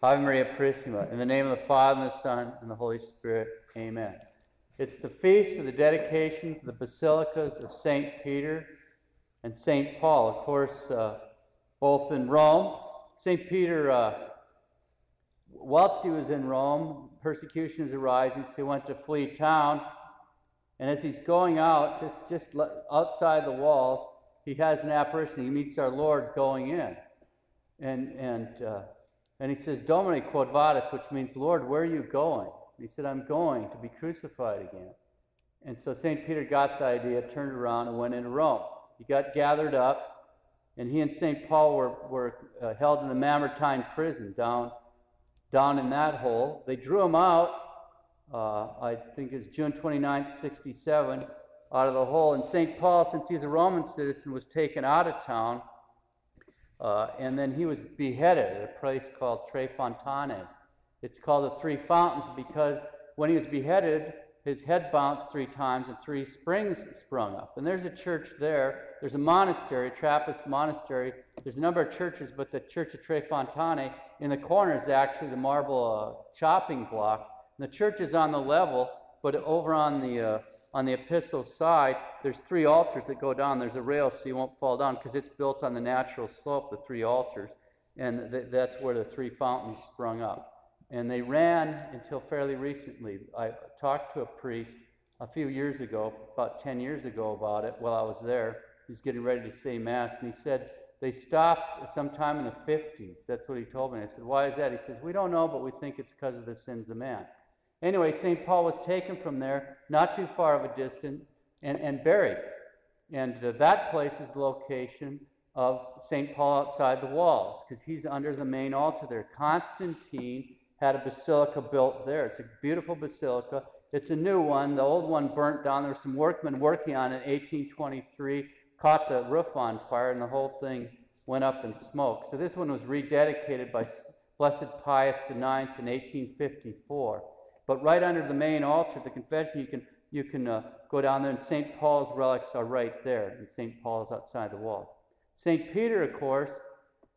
Ave Maria Purissima. In the name of the Father, and the Son, and the Holy Spirit. Amen. It's the feast of the dedications of the basilicas of St. Peter and St. Paul, of course, uh, both in Rome. St. Peter, uh, whilst he was in Rome, persecution is arising, so he went to flee town. And as he's going out, just, just outside the walls, he has an apparition. He meets our Lord going in. And, and, uh, and he says, Domine quo vadis, which means, Lord, where are you going? And he said, I'm going to be crucified again. And so St. Peter got the idea, turned around, and went into Rome. He got gathered up, and he and St. Paul were, were uh, held in the Mamertine prison down, down in that hole. They drew him out, uh, I think it's June 29, 67, out of the hole. And St. Paul, since he's a Roman citizen, was taken out of town uh, and then he was beheaded at a place called Tre Fontane. It's called the Three Fountains because when he was beheaded, his head bounced three times and three springs sprung up. And there's a church there. There's a monastery, a Trappist monastery. There's a number of churches, but the Church of Tre Fontane in the corner is actually the marble uh, chopping block. And the church is on the level, but over on the uh, on the epistle side, there's three altars that go down. There's a rail so you won't fall down because it's built on the natural slope, the three altars. And th- that's where the three fountains sprung up. And they ran until fairly recently. I talked to a priest a few years ago, about 10 years ago, about it while I was there. He was getting ready to say Mass, and he said they stopped sometime in the 50s. That's what he told me. I said, Why is that? He says, We don't know, but we think it's because of the sins of man. Anyway, St. Paul was taken from there, not too far of a distance, and, and buried. And uh, that place is the location of St. Paul outside the walls, because he's under the main altar there. Constantine had a basilica built there. It's a beautiful basilica. It's a new one. The old one burnt down. There were some workmen working on it in 1823, caught the roof on fire, and the whole thing went up in smoke. So this one was rededicated by Blessed Pius IX in 1854. But right under the main altar, the confession, you can, you can uh, go down there, and St. Paul's relics are right there, and St. Paul's outside the walls. St. Peter, of course,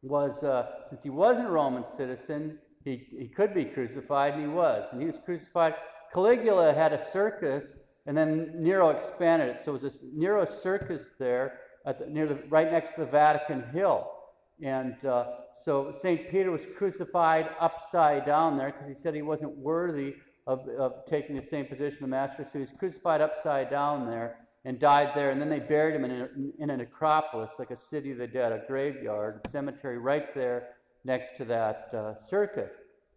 was, uh, since he wasn't a Roman citizen, he, he could be crucified, and he was. And he was crucified. Caligula had a circus, and then Nero expanded it. So it was a Nero circus there, the, near the, right next to the Vatican Hill. And uh, so St. Peter was crucified upside down there because he said he wasn't worthy of, of taking the same position the master. So he was crucified upside down there and died there. And then they buried him in, a, in an acropolis, like a city of the dead, a graveyard, a cemetery right there next to that uh, circus.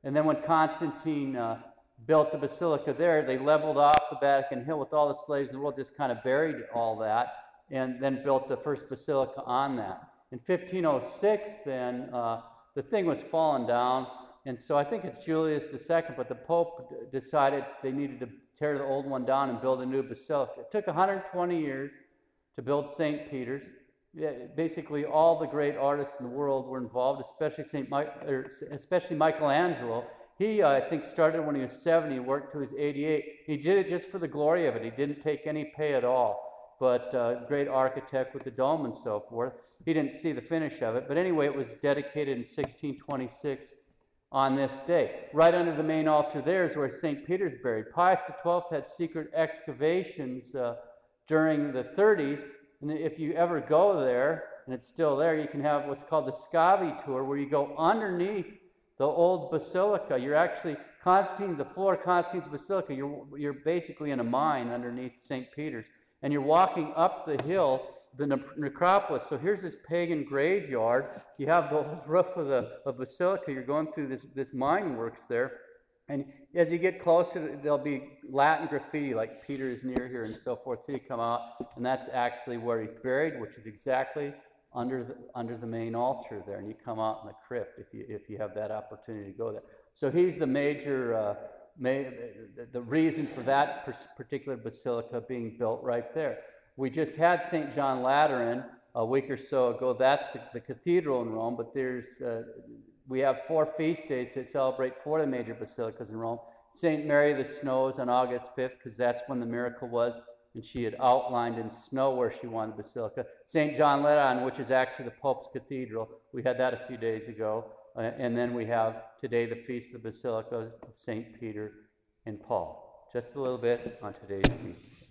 And then when Constantine uh, built the basilica there, they leveled off the Vatican Hill with all the slaves in the world, just kind of buried all that, and then built the first basilica on that. In 1506, then, uh, the thing was falling down and so I think it's Julius II, but the Pope decided they needed to tear the old one down and build a new basilica. It took 120 years to build St. Peter's. Basically, all the great artists in the world were involved, especially Saint Mike, especially Michelangelo. He, uh, I think, started when he was 70, worked he was 88. He did it just for the glory of it. He didn't take any pay at all. But uh, great architect with the dome and so forth. He didn't see the finish of it. But anyway, it was dedicated in 1626 on this day. Right under the main altar there is where St. Peter's buried. Pius XII had secret excavations uh, during the 30s. And if you ever go there, and it's still there, you can have what's called the Scavi tour, where you go underneath the old basilica. You're actually, Constantine, the floor Constantine's basilica, you're, you're basically in a mine underneath St. Peter's. And you're walking up the hill the necropolis. So here's this pagan graveyard. You have the roof of the of basilica. You're going through this, this mine works there. And as you get closer, there'll be Latin graffiti like Peter is near here and so forth till you come out. And that's actually where he's buried, which is exactly under the, under the main altar there. And you come out in the crypt if you, if you have that opportunity to go there. So he's the major, uh, the, the reason for that particular basilica being built right there. We just had St. John Lateran a week or so ago. That's the, the cathedral in Rome, but there's uh, we have four feast days to celebrate four of the major basilicas in Rome. St. Mary of the Snows on August 5th, because that's when the miracle was, and she had outlined in snow where she wanted the basilica. St. John Lateran, which is actually the Pope's cathedral, we had that a few days ago. uh, and then we have today the feast of the Basilica of St. Peter and Paul. Just a little bit on today's feast.